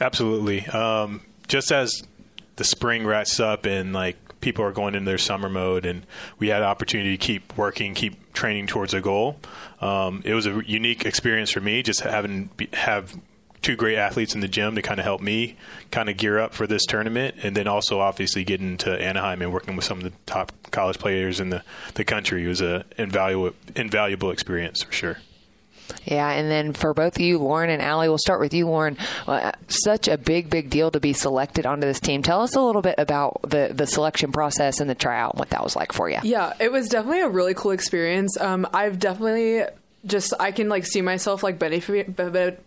Absolutely. Um, just as the spring wraps up and like people are going into their summer mode, and we had an opportunity to keep working, keep training towards a goal. Um, it was a unique experience for me, just having have two great athletes in the gym to kind of help me kind of gear up for this tournament, and then also obviously getting to Anaheim and working with some of the top college players in the the country was a invaluable invaluable experience for sure. Yeah, and then for both of you, Lauren and Allie, we'll start with you, Lauren. Uh, such a big, big deal to be selected onto this team. Tell us a little bit about the, the selection process and the tryout, and what that was like for you. Yeah, it was definitely a really cool experience. Um, I've definitely just I can like see myself like benefit,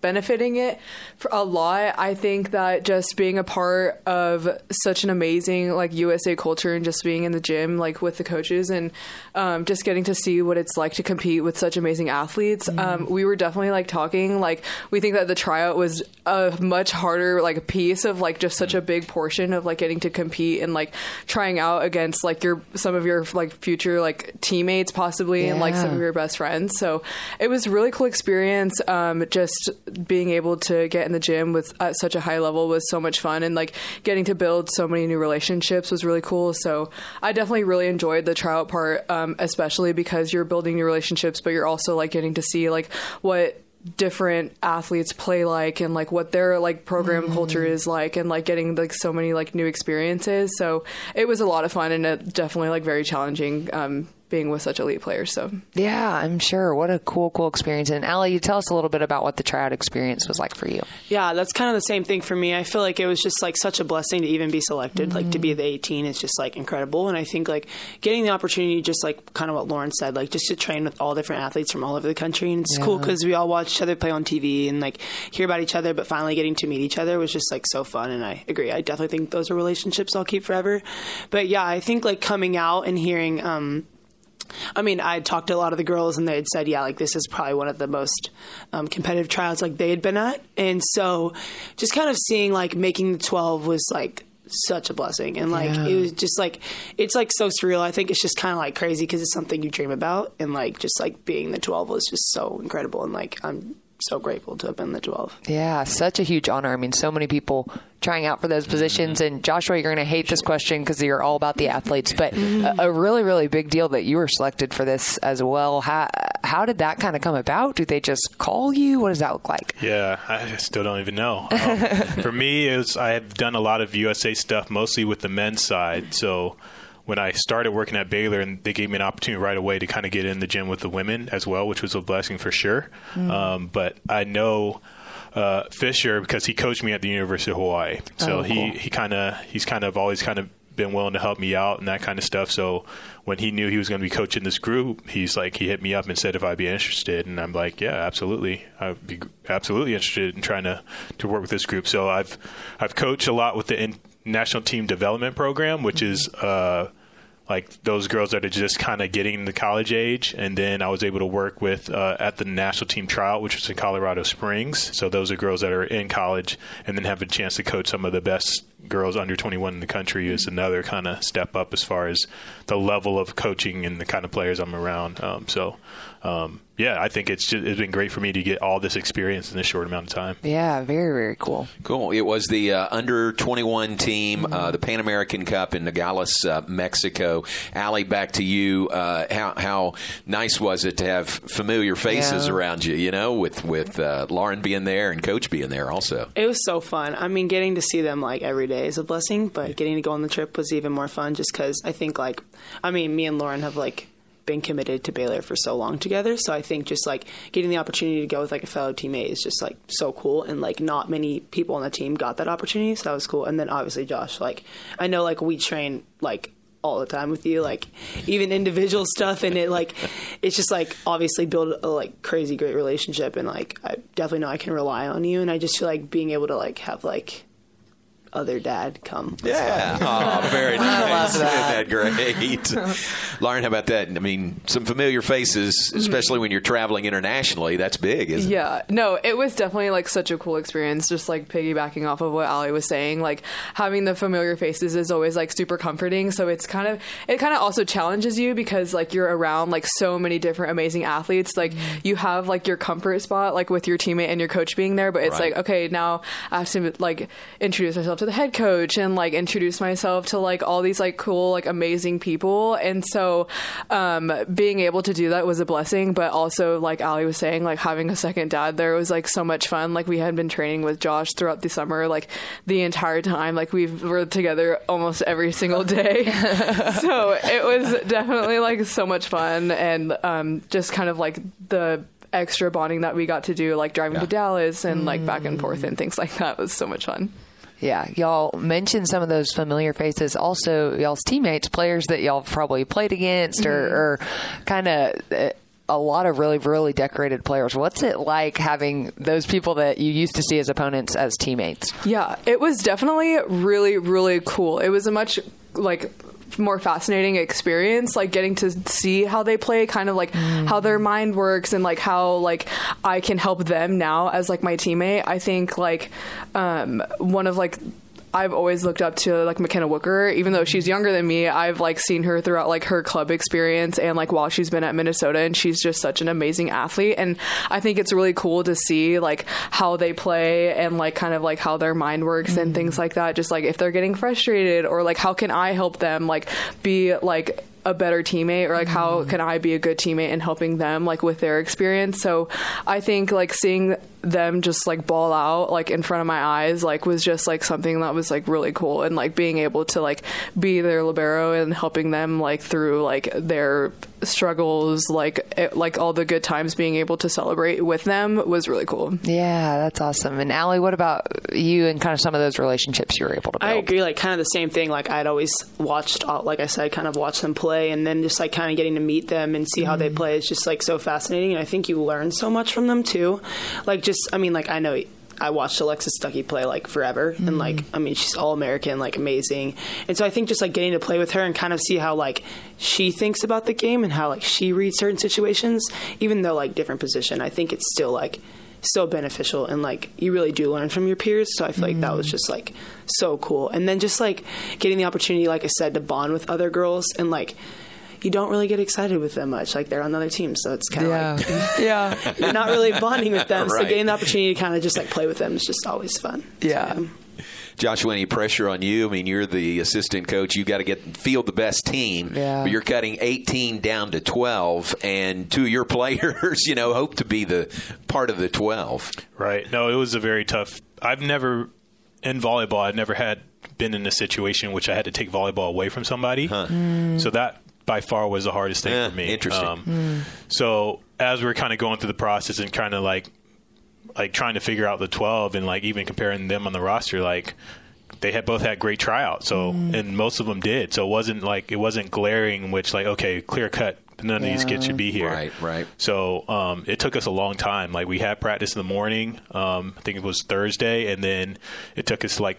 benefiting it for a lot. I think that just being a part of such an amazing like USA culture and just being in the gym like with the coaches and um, just getting to see what it's like to compete with such amazing athletes. Mm. Um, we were definitely like talking like we think that the tryout was a much harder like piece of like just such a big portion of like getting to compete and like trying out against like your some of your like future like teammates possibly yeah. and like some of your best friends. So it was a really cool experience. Um, just being able to get in the gym with at such a high level was so much fun, and like getting to build so many new relationships was really cool. So I definitely really enjoyed the tryout part, um, especially because you're building new relationships, but you're also like getting to see like what different athletes play like and like what their like program mm. culture is like and like getting like so many like new experiences so it was a lot of fun and it definitely like very challenging um, being with such elite players. So yeah, I'm sure. What a cool, cool experience. And Allie, you tell us a little bit about what the tryout experience was like for you. Yeah, that's kind of the same thing for me. I feel like it was just like such a blessing to even be selected. Mm-hmm. Like to be the 18 is just like incredible. And I think like getting the opportunity, just like kind of what Lauren said, like just to train with all different athletes from all over the country. And it's yeah. cool because we all watch each other play on TV and like hear about each other, but finally getting to meet each other was just like so fun. And I agree. I definitely think those are relationships I'll keep forever. But yeah, I think like coming out and hearing um, I mean, I talked to a lot of the girls, and they had said, yeah, like this is probably one of the most um, competitive trials like they had been at, and so just kind of seeing like making the twelve was like such a blessing. And like yeah. it was just like it's like so surreal. I think it's just kind of like crazy because it's something you dream about. And like just like being the 12 was just so incredible. And like i'm so grateful to have been the 12 yeah such a huge honor i mean so many people trying out for those positions. And Joshua, you're going to hate this question because you're all about the athletes, but a, a, really, really big deal that you were selected for this as well. How, how did that kind of come about? Do they just call you? What does that look like? Yeah, I still don't even know. Um, for me, it was, I have done a lot of USA stuff, mostly with the men's side. So when I started working at Baylor, and they gave me an opportunity right away to kind of get in the gym with the women as well, which was a blessing for sure. Mm. Um, but I know uh, Fisher because he coached me at the University of Hawaii. So oh, he cool. he kind of he's kind of always kind of been willing to help me out and that kind of stuff. So when he knew he was going to be coaching this group, he's like he hit me up and said if I'd be interested, and I'm like, yeah, absolutely, I'd be absolutely interested in trying to to work with this group. So I've I've coached a lot with the national team development program, which is. Uh, like those girls that are just kind of getting the college age. And then I was able to work with uh, at the national team trial, which was in Colorado Springs. So those are girls that are in college and then have a chance to coach some of the best girls under 21 in the country is another kind of step up as far as the level of coaching and the kind of players I'm around. Um, so um, yeah, I think it's just, it's been great for me to get all this experience in this short amount of time. Yeah, very very cool. Cool. It was the uh, under 21 team, mm-hmm. uh, the Pan American Cup in Nogales, uh, Mexico. Allie, back to you. Uh, how how nice was it to have familiar faces yeah. around you? You know, with with uh, Lauren being there and Coach being there also. It was so fun. I mean, getting to see them like every day is a blessing, but getting to go on the trip was even more fun. Just because I think like, I mean, me and Lauren have like been committed to Baylor for so long together. So I think just like getting the opportunity to go with like a fellow teammate is just like so cool. And like not many people on the team got that opportunity. So that was cool. And then obviously Josh, like I know like we train like all the time with you, like even individual stuff, and it like it's just like obviously build a like crazy great relationship, and like I definitely know I can rely on you, and I just feel like being able to like have like other dad come. Yeah. Oh, very nice. love that. Isn't that great? Lauren, how about that? I mean, some familiar faces, mm-hmm. especially when you're traveling internationally. That's big, isn't it? Yeah, no, it was definitely like such a cool experience. Just like piggybacking off of what Allie was saying, like having the familiar faces is always like super comforting. So it's kind of it kind of also challenges you because like you're around like so many different amazing athletes. Like mm-hmm. you have like your comfort spot like with your teammate and your coach being there, but it's Right. like okay, now I have to like introduce myself to the head coach and like introduce myself to like all these like cool like amazing people. And so um, being able to do that was a blessing, but also like Allie was saying, like having a second dad there was like so much fun. Like we had been training with Josh throughout the summer, like the entire time. Like we were together almost every single day. so it was definitely like so much fun and um, just kind of like the extra bonding that we got to do like driving Yeah. to Dallas and like back and forth and things like that was so much fun. Yeah, y'all mentioned some of those familiar faces. Also, y'all's teammates, players that y'all probably played against, or, mm-hmm. or kind of uh, a lot of really, really decorated players. What's it like having those people that you used to see as opponents as teammates? Yeah, it was definitely really, really cool. It was a much like more fascinating experience like getting to see how they play kind of like how their mind works and like how like i can help them now as like my teammate. I think like um one of like I've always looked up to like McKenna Wucher, even though she's younger than me. I've like seen her throughout like her club experience and like while she's been at Minnesota, and she's just such an amazing athlete. And I think it's really cool to see like how they play and like kind of like how their mind works and mm-hmm. things like that. Just like if they're getting frustrated or like how can I help them like be like a better teammate or like how mm-hmm. can I be a good teammate and helping them like with their experience. So I think like seeing them just like ball out like in front of my eyes like was just like something that was like really cool and like being able to like be their libero and helping them like through like their struggles like it, like all the good times being able to celebrate with them was really cool. Yeah, that's awesome. And Allie, what about you and kind of some of those relationships you were able to build? I agree, like kind of the same thing. Like I'd always watched, all- like I said, kind of watch them play, and then just like kind of getting to meet them and see how they mm-hmm. play is just like so fascinating. And I think you learn so much from them too. Like just, I mean, like I know. I watched Alexis Stuckey play like forever, and mm-hmm. like I mean, she's all American, like amazing. And so I think just like getting to play with her and kind of see how like she thinks about the game and how like she reads certain situations, even though like different position, I think it's still like so beneficial. And like you really do learn from your peers. So i feel like that was mm-hmm. just like so cool. And then just like getting the opportunity like i said to bond with other girls and like you don't really get excited with them much like they're on the other teams so it's kind of like yeah. you're not really bonding with them Right. so getting the opportunity to kind of just like play with them is just always fun Yeah. So, Joshua, any pressure on you? I mean, you're the assistant coach. You've got to get field the best team. Yeah. But you're cutting 18 down to 12, and two of your players, you know, hope to be the part of the 12. Right. No, it was a very tough. I've never in volleyball. I've never had been in a situation in which I had to take volleyball away from somebody. Huh. Mm. So that by far was the hardest thing Yeah, for me. interesting. Um, So as we are kind of going through the process and kind of like like trying to figure out the 12 and like even comparing them on the roster like they had both had great tryouts so and most of them did so it wasn't like it wasn't glaring which like okay clear cut none of these kids should be here Right, right. so um, it took us a long time like we had practice in the morning um, i think it was thursday and then it took us like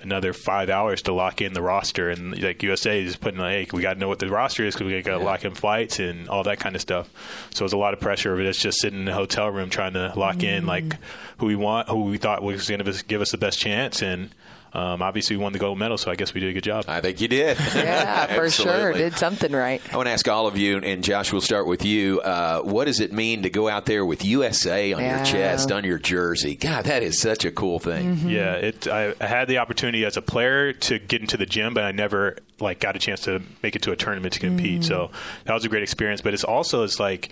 another five hours to lock in the roster and like USA is putting like hey, we got to know what the roster is because we got to lock in flights and all that kind of stuff. So it's a lot of pressure of it. It's just sitting in a hotel room trying to lock in like mm. who we want, who we thought was going to give us the best chance, and um, obviously we won the gold medal. So I guess we did a good job. I think you did. Yeah, for sure. Did something right. I want to ask all of you, and Josh, we'll start with you. Uh, what does it mean to go out there with USA on Yeah. your chest, on your jersey? God, that is such a cool thing. Yeah, it. I, I had the opportunity as a player to get into the gym, but I never like got a chance to make it to a tournament to compete. So that was a great experience. But it's also it's like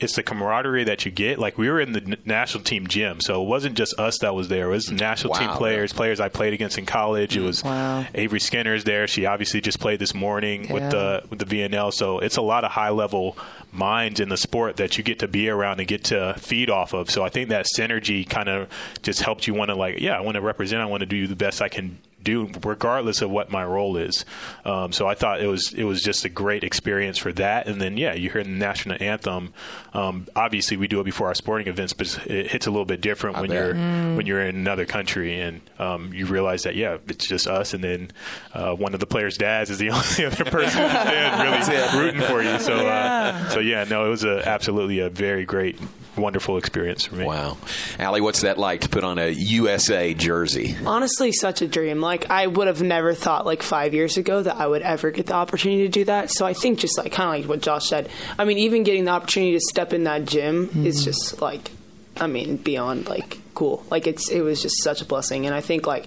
it's the camaraderie that you get. Like we were in the n- national team gym, so it wasn't just us that was there. It was national team Wow. players, players I played against in college. It mm, was Wow. Avery Skinner's there. She obviously just played this morning Yeah. with the with the VNL. So it's a lot of high level minds in the sport that you get to be around and get to feed off of. So I think that synergy kind of just helped you want to like, yeah, I want to represent. I want to do the best I can do, regardless of what my role is. Um, so I thought it was it was just a great experience for that. And then yeah, you hear the national anthem. Um, obviously, we do it before our sporting events, but it hits a little bit different I when bet. you're when you're in another country and um, you realize that yeah, it's just us, and then uh, one of the players' dads is the only other person in the really rooting for you. So uh, so yeah, no, it was a, absolutely a very great, wonderful experience for me. Wow. Allie, what's that like to put on a USA jersey? honestly such a dream like i would have never thought like five years ago that i would ever get the opportunity to do that so i think just like kind of like what josh said i mean even getting the opportunity to step in that gym is mm-hmm. just like i mean beyond like cool like it's it was just such a blessing and i think like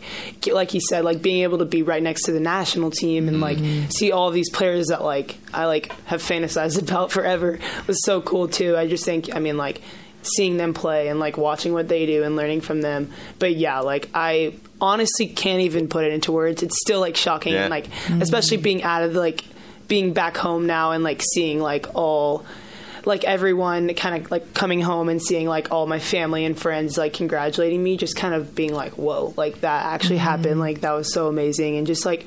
like he said like being able to be right next to the national team and like mm-hmm. see all these players that like i like have fantasized about forever was so cool too i just think i mean like seeing them play and like watching what they do and learning from them. But yeah, like I honestly can't even put it into words. It's still like shocking Yeah. and like mm-hmm. especially being out of like being back home now and like seeing like all like everyone kind of like coming home and seeing like all my family and friends like congratulating me just kind of being like whoa like that actually mm-hmm. happened like that was so amazing and just like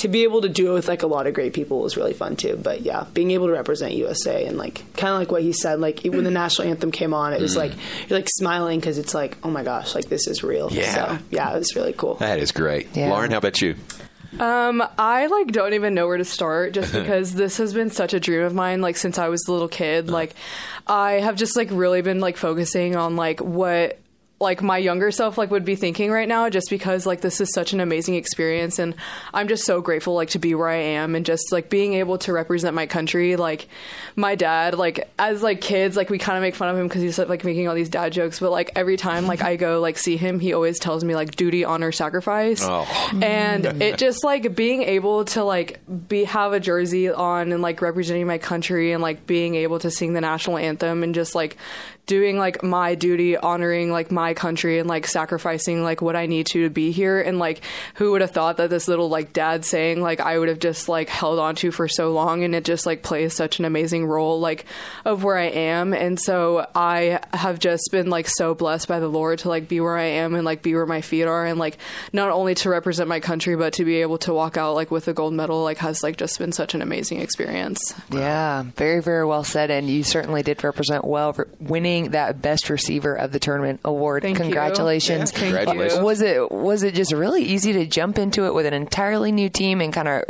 to be able to do it with like a lot of great people was really fun too. But yeah, being able to represent USA and like kind of like what he said, like when the national anthem came on, it was mm-hmm. like you're like smiling because it's like oh my gosh, like this is real. Yeah. so, yeah, it was really cool. That is great. Yeah. Lauren, how about you? Um, I like don't even know where to start just because this has been such a dream of mine like since I was a little kid. Like I have just like really been like focusing on like what like my younger self like would be thinking right now just because like this is such an amazing experience. And I'm just so grateful like to be where I am and just like being able to represent my country. Like my dad like as like kids like we kind of make fun of him because he's like making all these dad jokes. But like every time like I go like see him he always tells me like duty honor sacrifice. Oh. and mm. it just like being able to like be have a jersey on and like representing my country and like being able to sing the national anthem and just like doing like my duty honoring like my country and like sacrificing like what I need to to be here and like who would have thought that this little like dad saying like I would have just like held on to for so long and it just like plays such an amazing role like of where I am and so I have just been like so blessed by the Lord to like be where I am and like be where my feet are and like not only to represent my country but to be able to walk out like with a gold medal like has like just been such an amazing experience. Yeah, very, very well said. And you certainly did represent well for winning that best receiver of the tournament award. Thank you. Congratulations. Yeah, thank Congratulations. you. Was it was it just really easy to jump into it with an entirely new team and kind of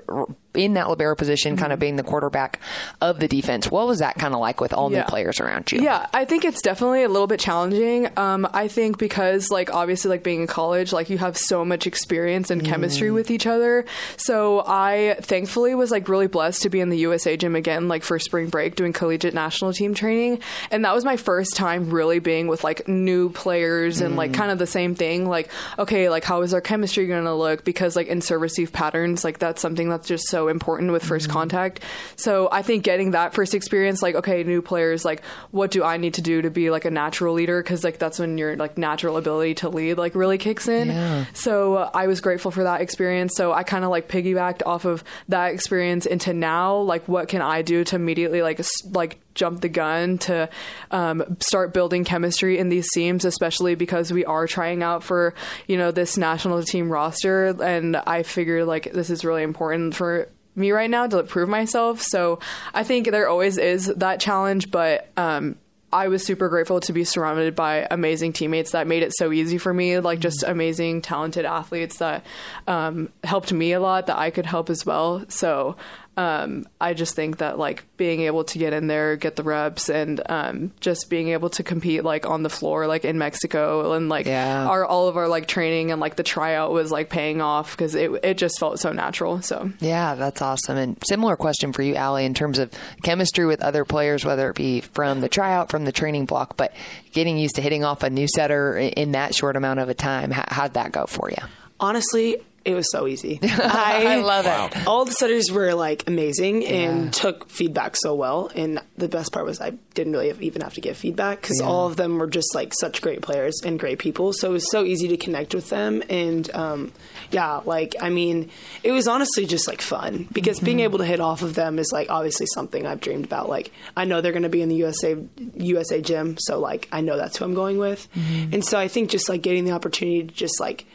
in that libero position, kind of mm-hmm. being the quarterback of the defense? What was that kind of like with all new players around you? Yeah, I think it's definitely a little bit challenging. Um, I think because, like, obviously, like being in college, like you have so much experience and chemistry mm. with each other. So I thankfully was like really blessed to be in the USA gym again, like for spring break, doing collegiate national team training, and that was my first time really being with like new players and like mm. kind of the same thing. Like, okay, like how is our chemistry going to look? Because like in serve receive patterns, like that's something that's just so important with 1st contact. So I think getting that first experience, like okay, new players, like what do I need to do to be like a natural leader? Because like that's when your like natural ability to lead like really kicks in. Yeah. So uh, I was grateful for that experience. So I kind of like piggybacked off of that experience into now, like what can I do to immediately like s- like jump the gun to um, start building chemistry in these teams, especially because we are trying out for you know this national team roster, and I figured like this is really important for me right now to prove myself. So I think there always is that challenge, but um, I was super grateful to be surrounded by amazing teammates that made it so easy for me, like just amazing, talented athletes that um, helped me a lot that I could help as well. So um, I just think that like being able to get in there, get the reps, and um, just being able to compete like on the floor, like in Mexico, and like Yeah. our all of our like training and like the tryout was like paying off because it it just felt so natural. So Yeah, that's awesome. And similar question for you, Allie, in terms of chemistry with other players, whether it be from the tryout, from the training block, but getting used to hitting off a new setter in that short amount of a time. How'd that go for you? Honestly, it was so easy. I, love it. All the setters were like amazing and took feedback so well. And the best part was I didn't really even have to give feedback because all of them were just like such great players and great people. So it was so easy to connect with them. And um, yeah, like I mean, it was honestly just like fun because Mm-hmm. being able to hit off of them is like obviously something I've dreamed about. Like I know they're going to be in the USA USA gym, so like I know that's who I'm going with. Mm-hmm. And so I think just like getting the opportunity to just like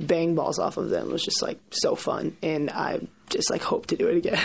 bang balls off of them was just like so fun, and I just like hope to do it again.